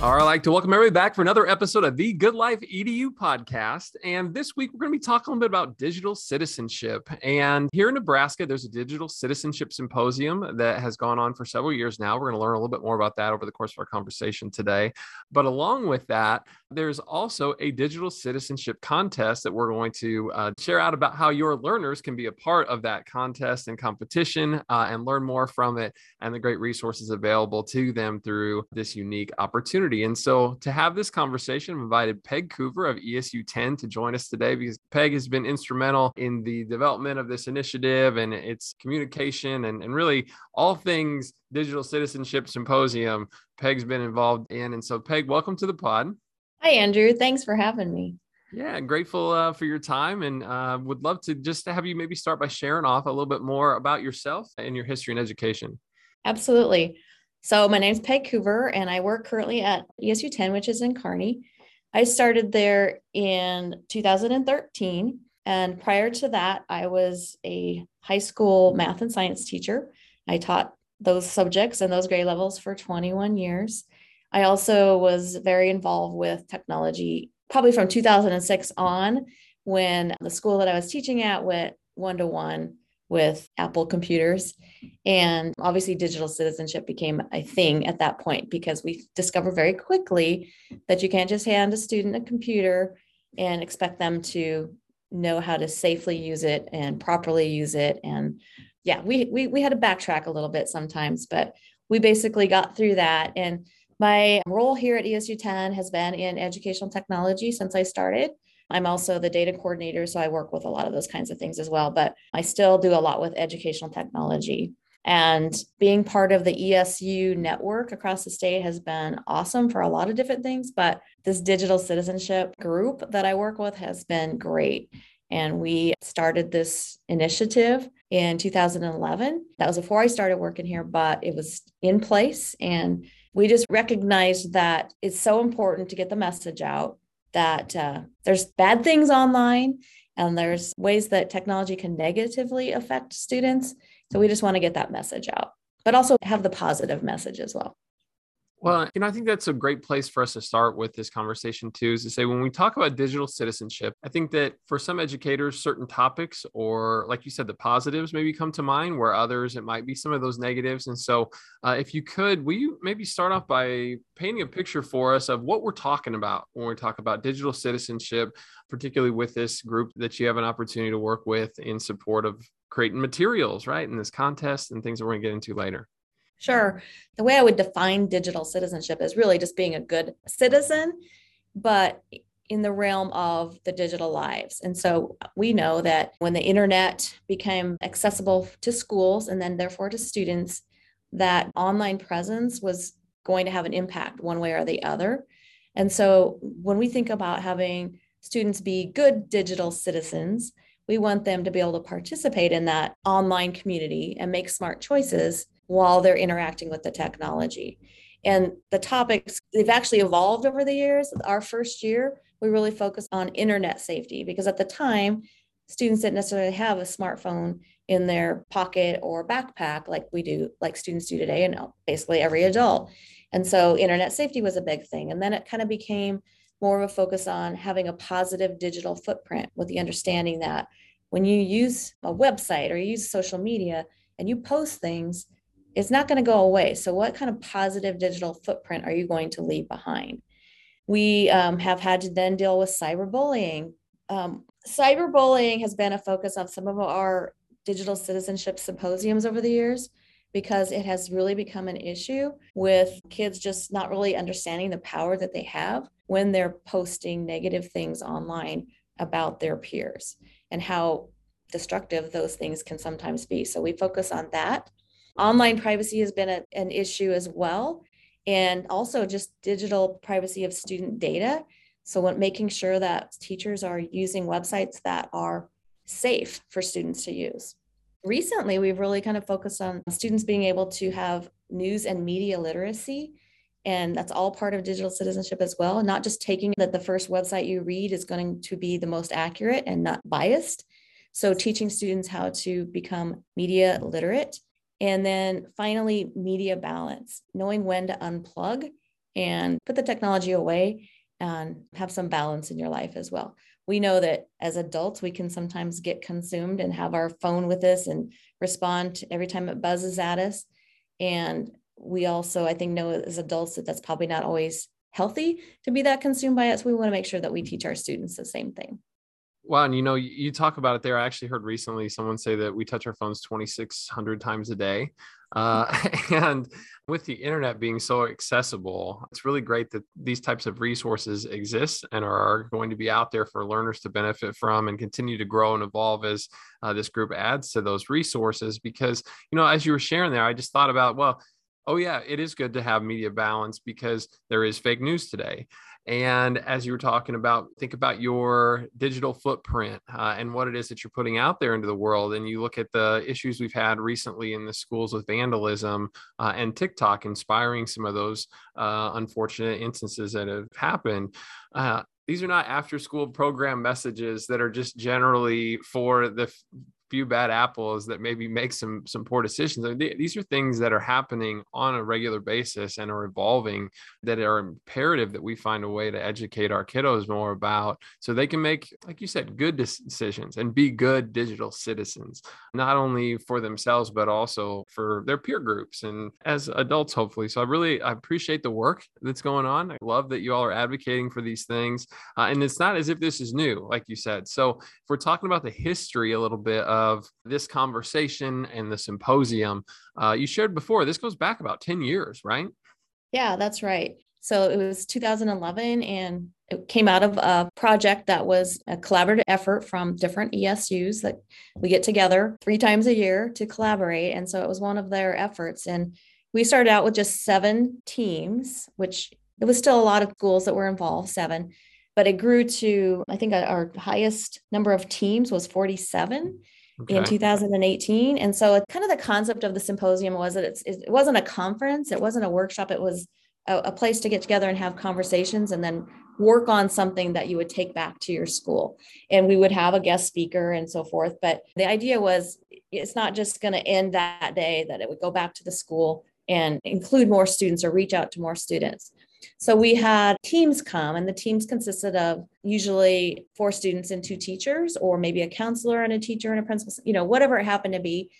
All right, I'd like to welcome everybody back for another episode of the Good Life EDU podcast. And this week, we're going to be talking a little bit about digital citizenship. And here in Nebraska, there's a digital citizenship symposium that has gone on for several years now. We're going to learn a little bit more about that over the course of our conversation today. But along with that, there's also a digital citizenship contest that we're going to uh, share out about how your learners can be a part of that contest and competition uh, and learn more from it and the great resources available to them through this unique opportunity. And so to have this conversation, I've invited Peg Coover of ESU 10 to join us today because Peg has been instrumental in the development of this initiative and its communication and, and really all things digital citizenship symposium. Peg's been involved in. And so, Peg, welcome to the pod. Hi, Andrew. Thanks for having me. Yeah, grateful uh, for your time and uh, would love to just have you maybe start by sharing off a little bit more about yourself and your history and education. Absolutely. So my name is Peg Coover, and I work currently at ESU 10, which is in Kearney. I started there in 2013. And prior to that, I was a high school math and science teacher. I taught those subjects and those grade levels for 21 years. I also was very involved with technology probably from 2006 on when the school that I was teaching at went one to one with Apple computers. And obviously, digital citizenship became a thing at that point because we discovered very quickly that you can't just hand a student a computer and expect them to know how to safely use it and properly use it. And yeah, we, we, we had to backtrack a little bit sometimes, but we basically got through that. And my role here at ESU 10 has been in educational technology since I started. I'm also the data coordinator, so I work with a lot of those kinds of things as well. But I still do a lot with educational technology. And being part of the ESU network across the state has been awesome for a lot of different things. But this digital citizenship group that I work with has been great. And we started this initiative in 2011. That was before I started working here, but it was in place. And we just recognized that it's so important to get the message out that uh, there's bad things online and there's ways that technology can negatively affect students. So we just want to get that message out, but also have the positive message as well. Well, you know, I think that's a great place for us to start with this conversation too, is to say when we talk about digital citizenship, I think that for some educators, certain topics or like you said, the positives maybe come to mind, where others it might be some of those negatives. And so, uh, if you could, will you maybe start off by painting a picture for us of what we're talking about when we talk about digital citizenship, particularly with this group that you have an opportunity to work with in support of creating materials, right, in this contest and things that we're going to get into later. Sure. The way I would define digital citizenship is really just being a good citizen, but in the realm of the digital lives. And so we know that when the internet became accessible to schools and then therefore to students, that online presence was going to have an impact one way or the other. And so when we think about having students be good digital citizens, we want them to be able to participate in that online community and make smart choices while they're interacting with the technology. And the topics, they've actually evolved over the years. Our first year, we really focused on internet safety because at the time, students didn't necessarily have a smartphone in their pocket or backpack like we do, like students do today, and basically every adult. And so internet safety was a big thing. And then it kind of became more of a focus on having a positive digital footprint with the understanding that when you use a website or you use social media and you post things, it's not going to go away. So, what kind of positive digital footprint are you going to leave behind? We um, have had to then deal with cyberbullying. Um, cyberbullying has been a focus of some of our digital citizenship symposiums over the years because it has really become an issue with kids just not really understanding the power that they have when they're posting negative things online about their peers and how destructive those things can sometimes be. So we focus on that. Online privacy has been a, an issue as well, and also just digital privacy of student data. So, when making sure that teachers are using websites that are safe for students to use. Recently, we've really kind of focused on students being able to have news and media literacy And that's all part of digital citizenship as well. Not just taking that the first website you read is going to be the most accurate and not biased. So, teaching students how to become media literate. And then finally, media balance, knowing when to unplug and put the technology away and have some balance in your life as well. We know that as adults, we can sometimes get consumed and have our phone with us and respond every time it buzzes at us. And we also, I think, know as adults that that's probably not always healthy to be that consumed by it. So we want to make sure that we teach our students the same thing. Wow, and you know, you talk about it there. I actually heard recently someone say that we touch our phones 2,600 times a day. Uh, and with the internet being so accessible, it's really great that these types of resources exist and are going to be out there for learners to benefit from and continue to grow and evolve as uh, this group adds to those resources. Because, you know, as you were sharing there, I just thought about, well, oh yeah it is good to have media balance because there is fake news today and as you were talking about, think about your digital footprint uh, and what it is that you're putting out there into the world. And you look at the issues we've had recently in the schools with vandalism uh, and TikTok inspiring some of those uh, unfortunate instances that have happened. Uh, these are not after school program messages that are just generally for the few bad apples that maybe make some some poor decisions. I mean, these are things that are happening on a regular basis and are evolving that are imperative that we find a way to educate our kiddos more about so they can make, like you said, good decisions and be good digital citizens, not only for themselves but also for their peer groups and as adults, hopefully. So I really I appreciate the work that's going on. I love that you all are advocating for these things, uh, and it's not as if this is new, like you said. So if we're talking about the history a little bit of this conversation and the symposium. Uh, you shared before, this goes back about 10 years, right? Yeah, that's right. So it was 2011 and it came out of a project that was a collaborative effort from different ESUs that we get together three times a year to collaborate. And so it was one of their efforts. And we started out with just seven teams, which it was still a lot of schools that were involved, seven, but it grew to, I think our highest number of teams was 47 okay. in 2018. And so, uh, kind of the concept of the symposium was that it's, it wasn't a conference, it wasn't a workshop, it was a, a place to get together and have conversations and then work on something that you would take back to your school. And we would have a guest speaker and so forth. But the idea was it's not just going to end that day, that it would go back to the school and include more students or reach out to more students. So we had teams come, and the teams consisted of usually four students and two teachers, or maybe a counselor and a teacher and a principal, you know, whatever it happened to be.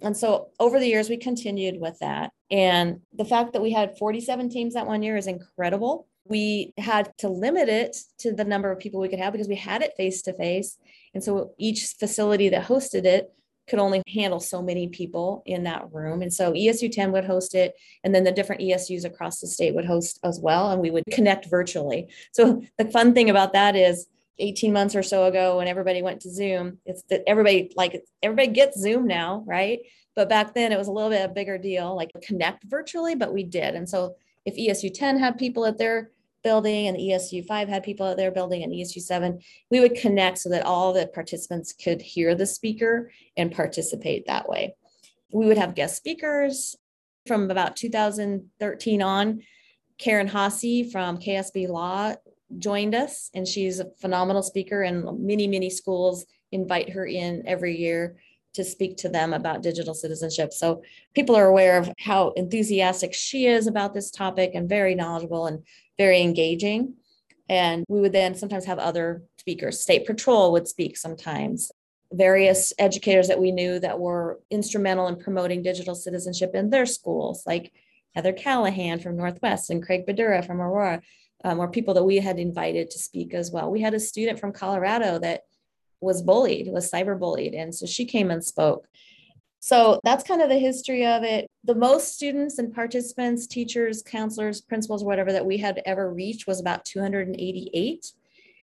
And so over the years, we continued with that. And the fact that we had 47 teams that one year is incredible. We had to limit it to the number of people we could have because we had it face to face. And so each facility that hosted it could only handle so many people in that room. And so ESU 10 would host it, and then the different ESUs across the state would host as well, and we would connect virtually. So the fun thing about that is 18 months or so ago when everybody went to Zoom, it's that everybody like everybody gets Zoom now, right? But back then it was a little bit a bigger deal, like connect virtually, but we did. And so if ESU 10 had people at their building and ESU 5 had people at their building and ESU 7, we would connect so that all the participants could hear the speaker and participate that way. We would have guest speakers from about 2013 on. Karen Haase from KSB Law joined us, and she's a phenomenal speaker, and many, many schools invite her in every year to speak to them about digital citizenship. So people are aware of how enthusiastic she is about this topic and very knowledgeable and very engaging. And we would then sometimes have other speakers. State Patrol would speak sometimes. Various educators that we knew that were instrumental in promoting digital citizenship in their schools, like Heather Callahan from Northwest and Craig Badura from Aurora, um, or people that we had invited to speak as well. We had a student from Colorado that was bullied, was cyber bullied. And so she came and spoke. So that's kind of the history of it. The most students and participants, teachers, counselors, principals, whatever that we had ever reached was about 288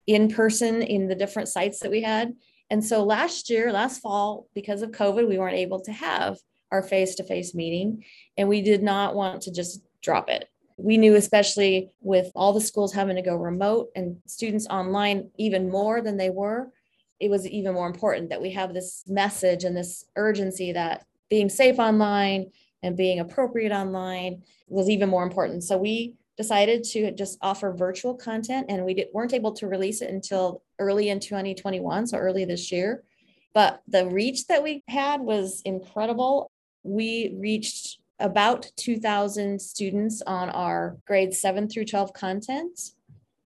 in person in the different sites that we had. And so last year, last fall, because of COVID, we weren't able to have our face to face meeting. And we did not want to just drop it. We knew, especially with all the schools having to go remote and students online even more than they were, it was even more important that we have this message and this urgency that being safe online and being appropriate online was even more important. So we decided to just offer virtual content and we did, weren't able to release it until early in 2021 so early this year but the reach that we had was incredible we reached about 2000 students on our grades 7 through 12 content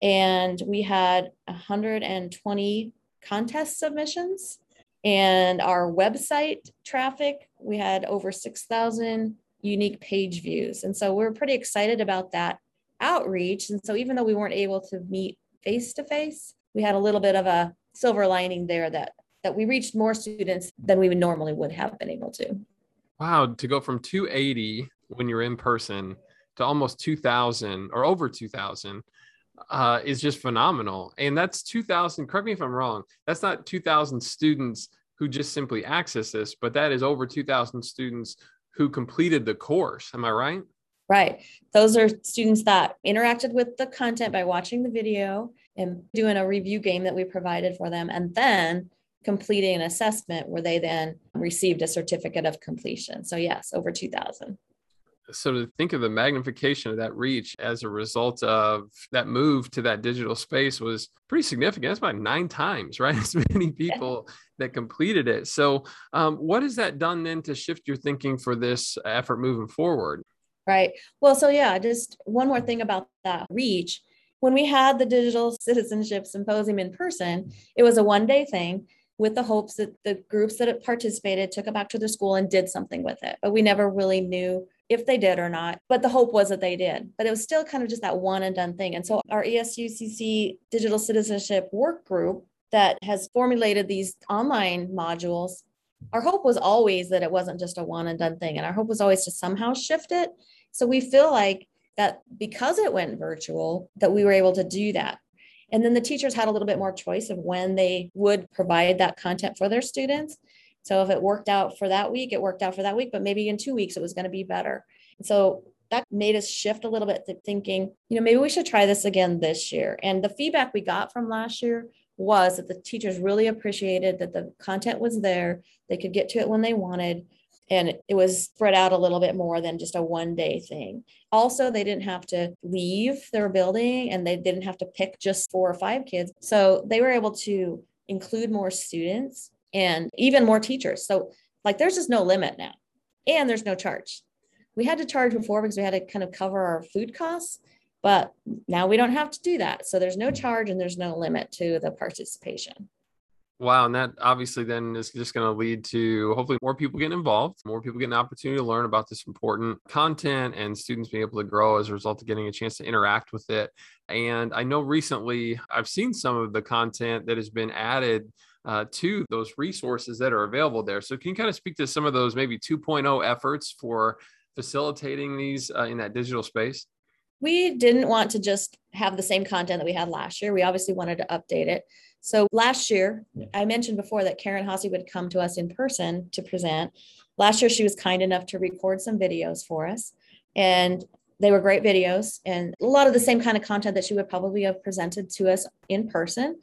and we had 120 contest submissions and our website traffic we had over 6000 unique page views and so we're pretty excited about that outreach. And so even though we weren't able to meet face to face, we had a little bit of a silver lining there that that we reached more students than we would normally would have been able to. Wow, to go from 280 when you're in person to almost 2000 or over 2000 uh, is just phenomenal. And that's 2000, correct me if I'm wrong, that's not 2000 students who just simply access this, but that is over 2000 students who completed the course. Am I right? Right. Those are students that interacted with the content by watching the video and doing a review game that we provided for them, and then completing an assessment where they then received a certificate of completion. So, yes, over 2,000. So, to think of the magnification of that reach as a result of that move to that digital space was pretty significant. That's about nine times, right? As many people that completed it. So, um, what has that done then to shift your thinking for this effort moving forward? Right. Well, so yeah, just one more thing about that reach. When we had the digital citizenship symposium in person, it was a one day thing with the hopes that the groups that participated took it back to their school and did something with it. But we never really knew if they did or not. But the hope was that they did. But it was still kind of just that one and done thing. And so our ESUCC digital citizenship work group that has formulated these online modules, our hope was always that it wasn't just a one and done thing. And our hope was always to somehow shift it so we feel like that because it went virtual, that we were able to do that. And then the teachers had a little bit more choice of when they would provide that content for their students. So if it worked out for that week, it worked out for that week, but maybe in two weeks it was going to be better. And so that made us shift a little bit to thinking, you know, maybe we should try this again this year. And the feedback we got from last year was that the teachers really appreciated that the content was there, they could get to it when they wanted, and it was spread out a little bit more than just a one day thing. Also, they didn't have to leave their building and they didn't have to pick just four or five kids. So they were able to include more students and even more teachers. So, like, there's just no limit now, and there's no charge. We had to charge before because we had to kind of cover our food costs, but now we don't have to do that. So, there's no charge and there's no limit to the participation. Wow. And that obviously then is just going to lead to hopefully more people getting involved, more people getting an opportunity to learn about this important content and students being able to grow as a result of getting a chance to interact with it. And I know recently I've seen some of the content that has been added uh, to those resources that are available there. So can you kind of speak to some of those maybe 2.0 efforts for facilitating these uh, in that digital space? We didn't want to just have the same content that we had last year. We obviously wanted to update it. So last year, I mentioned before that Karen Haase would come to us in person to present. Last year, she was kind enough to record some videos for us, and they were great videos and a lot of the same kind of content that she would probably have presented to us in person.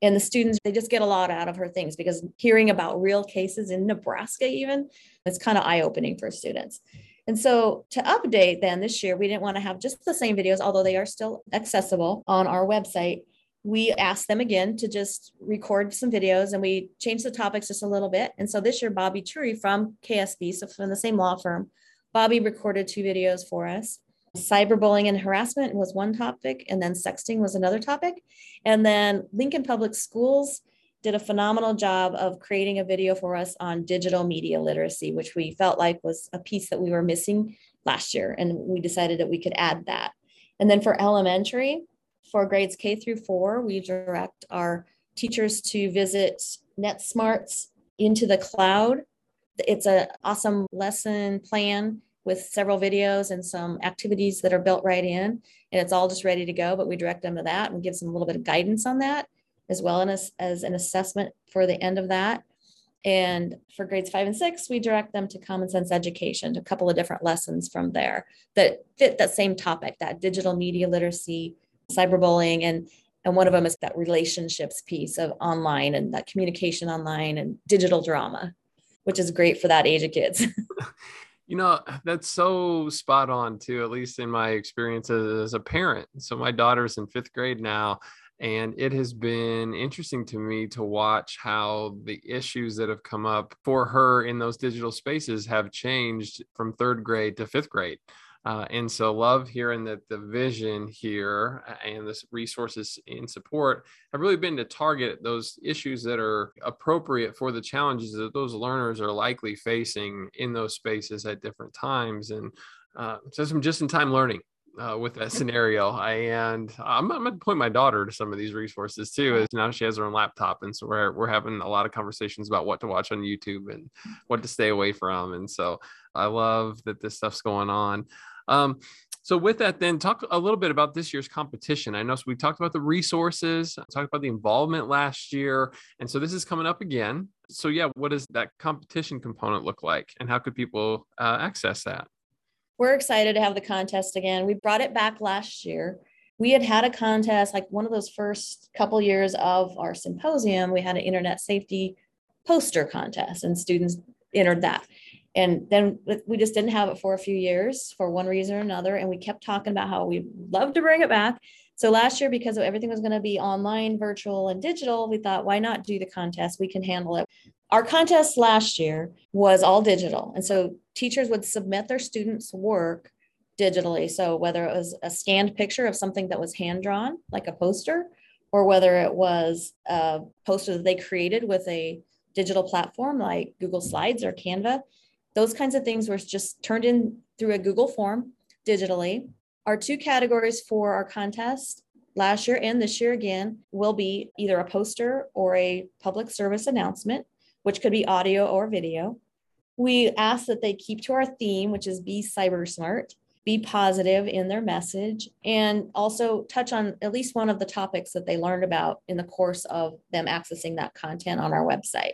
And the students, they just get a lot out of her things because hearing about real cases in Nebraska, even, it's kind of eye opening for students. And so to update then this year, we didn't want to have just the same videos, although they are still accessible on our website we asked them again to just record some videos and we changed the topics just a little bit. And so this year, Bobby Truhe from KSB, so from the same law firm, Bobby recorded two videos for us. Cyberbullying and harassment was one topic, and then sexting was another topic. And then Lincoln Public Schools did a phenomenal job of creating a video for us on digital media literacy, which we felt like was a piece that we were missing last year. And we decided that we could add that. And then for elementary, for grades K through four, we direct our teachers to visit NetSmartz into the cloud. It's an awesome lesson plan with several videos and some activities that are built right in. And it's all just ready to go, but we direct them to that and give them a little bit of guidance on that, as well as, as an assessment for the end of that. And for grades five and six, we direct them to Common Sense Education, a couple of different lessons from there that fit that same topic, that digital media literacy cyberbullying and and one of them is that relationships piece of online and that communication online and digital drama which is great for that age of kids You know, that's so spot on too, at least in my experience as a parent. So my daughter's in fifth grade now, and it has been interesting to me to watch how the issues that have come up for her in those digital spaces have changed from third grade to fifth grade. Uh, and so love hearing that the vision here and the resources and support have really been to target those issues that are appropriate for the challenges that those learners are likely facing in those spaces at different times. And uh, so some just in time learning uh, with that scenario. I, and I'm, I'm, going to point my daughter to some of these resources too, as now she has her own laptop. And so we're, we're having a lot of conversations about what to watch on YouTube and what to stay away from. And so I love that this stuff's going on. Um, so with that, then talk a little bit about this year's competition. I know so we talked about the resources, talked about the involvement last year, and so this is coming up again. So yeah, what does that competition component look like, and how could people uh, access that? We're excited to have the contest again. We brought it back last year. We had had a contest like one of those first couple years of our symposium. We had an internet safety poster contest, and students entered that and then we just didn't have it for a few years for one reason or another and we kept talking about how we love to bring it back so last year because everything was going to be online virtual and digital we thought why not do the contest we can handle it our contest last year was all digital. And so teachers would submit their students work digitally. So whether it was a scanned picture of something that was hand drawn like a poster or whether it was a poster that they created with a digital platform like google slides or canva those kinds of things were just turned in through a Google form digitally. Our two categories for our contest last year and this year again will be either a poster or a public service announcement, which could be audio or video. We ask that they keep to our theme, which is be cyber smart, be positive in their message, and also touch on at least one of the topics that they learned about in the course of them accessing that content on our website.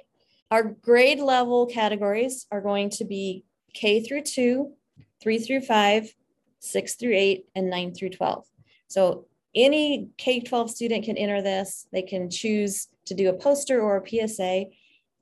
Our grade level categories are going to be K through two, three through five, six through eight, and nine through 12. So any K 12 student can enter this. They can choose to do a poster or a PSA.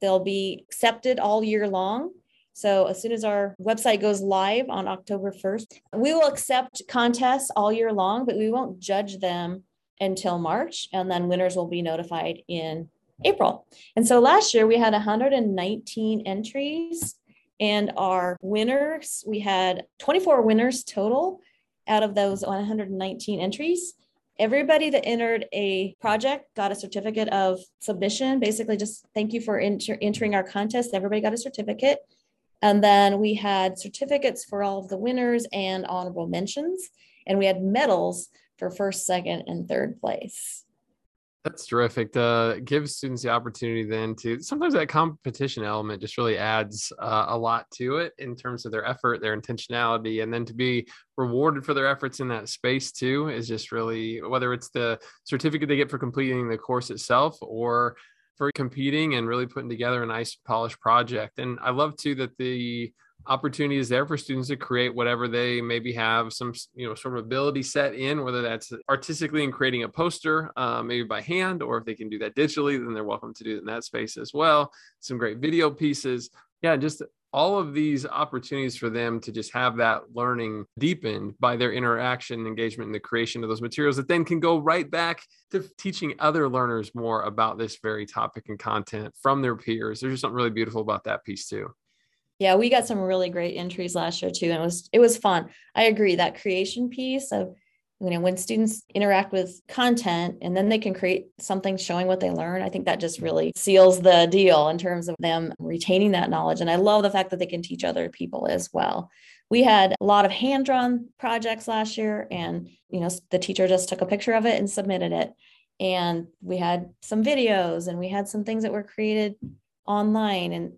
They'll be accepted all year long. So as soon as our website goes live on October 1st, we will accept contests all year long, but we won't judge them until March. And then winners will be notified in April. And so last year we had 119 entries, and our winners, we had 24 winners total out of those 119 entries. Everybody that entered a project got a certificate of submission. Basically, just thank you for enter- entering our contest. Everybody got a certificate. And then we had certificates for all of the winners and honorable mentions. And we had medals for first, second, and third place. That's terrific. To give students the opportunity then to sometimes that competition element just really adds uh, a lot to it in terms of their effort, their intentionality, and then to be rewarded for their efforts in that space too is just really whether it's the certificate they get for completing the course itself or for competing and really putting together a nice polished project. And I love too that the opportunity is there for students to create whatever they maybe have some you know sort of ability set in whether that's artistically in creating a poster uh, maybe by hand or if they can do that digitally then they're welcome to do it in that space as well. Some great video pieces. Yeah just all of these opportunities for them to just have that learning deepened by their interaction engagement in the creation of those materials that then can go right back to teaching other learners more about this very topic and content from their peers. There's just something really beautiful about that piece too yeah we got some really great entries last year too and it was it was fun. I agree that creation piece of you know when students interact with content and then they can create something showing what they learn i think that just really seals the deal in terms of them retaining that knowledge. And i love the fact that they can teach other people as well. We had a lot of hand drawn projects last year and you know the teacher just took a picture of it and submitted it. And we had some videos and we had some things that were created online and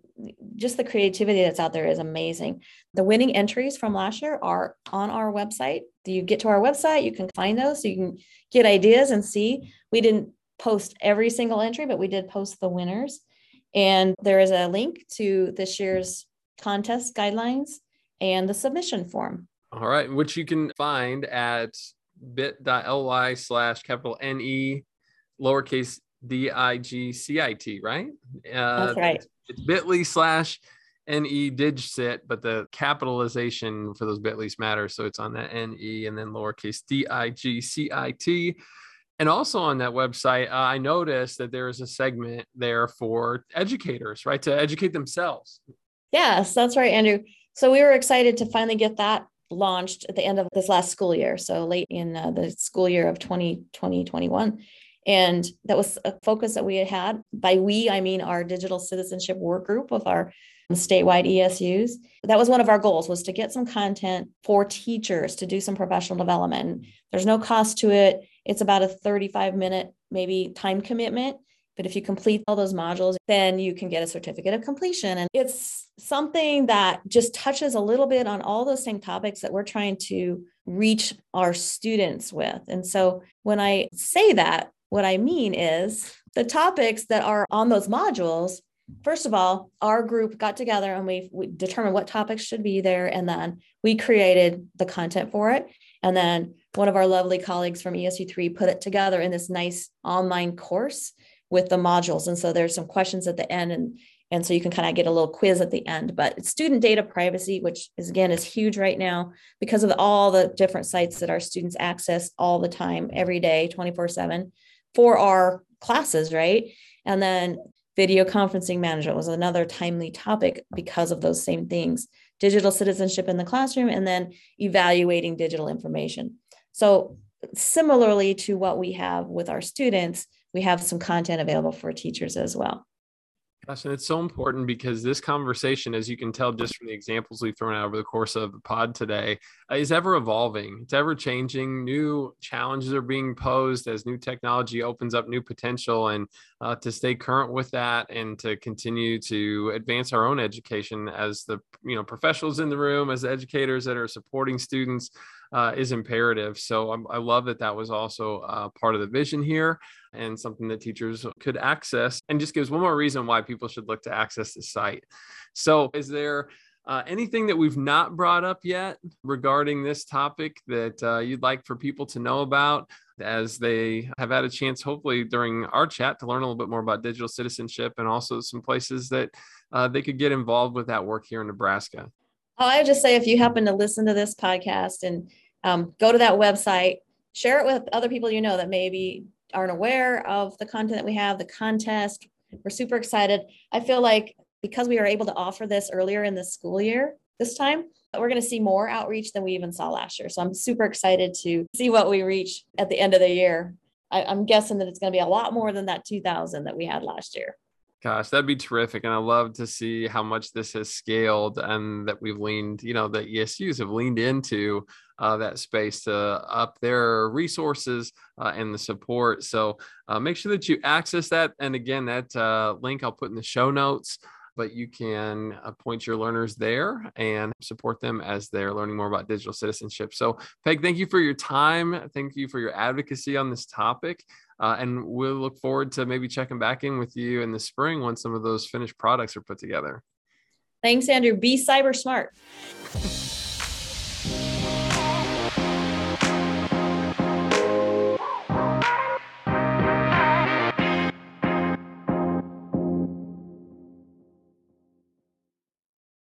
just the creativity that's out there is amazing. The winning entries from last year are on our website. You get to our website, you can find those so you can get ideas and see. We didn't post every single entry, but we did post the winners. And there is a link to this year's contest guidelines and the submission form. All right, which you can find at bit.ly slash capital N-E lowercase D I G C I T, right? Uh, That's right. It's bit.ly slash NE DigCit, but the capitalization for those bit.lys matters. So it's on that NE and then lowercase D I G C I T. And also on that website, uh, I noticed that there is a segment there for educators, right, to educate themselves. Yes, that's right, Andrew. So we were excited to finally get that launched at the end of this last school year. So late in uh, the school year of 2020, 21. And that was a focus that we had had. By we, I mean our digital citizenship work group of our statewide ESUs. That was one of our goals was to get some content for teachers to do some professional development. There's no cost to it. It's about a 35 minute maybe time commitment. But if you complete all those modules, then you can get a certificate of completion. And it's something that just touches a little bit on all those same topics that we're trying to reach our students with. And so when I say that, what I mean is the topics that are on those modules first of all, our group got together and we, we determined what topics should be there. And then we created the content for it. And then one of our lovely colleagues from ESU3 put it together in this nice online course with the modules. And so there's some questions at the end and and so you can kind of get a little quiz at the end but student data privacy which is again is huge right now because of all the different sites that our students access all the time every day 24 7 for our classes right and then Video conferencing management was another timely topic because of those same things digital citizenship in the classroom and then evaluating digital information. So, similarly to what we have with our students, we have some content available for teachers as well. Gosh, and it's so important because this conversation, as you can tell just from the examples we've thrown out over the course of the pod today, uh, is ever evolving. It's ever changing. New challenges are being posed as new technology opens up new potential. And uh, to stay current with that and to continue to advance our own education as the you know professionals in the room, as educators that are supporting students, uh, is imperative. So I'm, i love that that was also uh, part of the vision here and something that teachers could access and just gives one more reason why people should look to access the site. So is there uh, anything that we've not brought up yet regarding this topic that uh, you'd like for people to know about as they have had a chance, hopefully, during our chat to learn a little bit more about digital citizenship and also some places that uh, they could get involved with that work here in Nebraska? I would just say if you happen to listen to this podcast and um, go to that website, share it with other people you know that maybe aren't aware of the content that we have, the contest. We're super excited. I feel like because we were able to offer this earlier in the school year this time, we're going to see more outreach than we even saw last year. So I'm super excited to see what we reach at the end of the year. I, am guessing that it's going to be a lot more than that 2000 that we had last year. Gosh, that'd be terrific. And I love to see how much this has scaled and that we've leaned, you know, that ESUs have leaned into uh, that space to up their resources uh, and the support. So uh, make sure that you access that. And again, that uh, link I'll put in the show notes but you can point your learners there and support them as they're learning more about digital citizenship. So, Peg, thank you for your time. Thank you for your advocacy on this topic. Uh, and we'll look forward to maybe checking back in with you in the spring when some of those finished products are put together. Thanks, Andrew. Be cyber smart.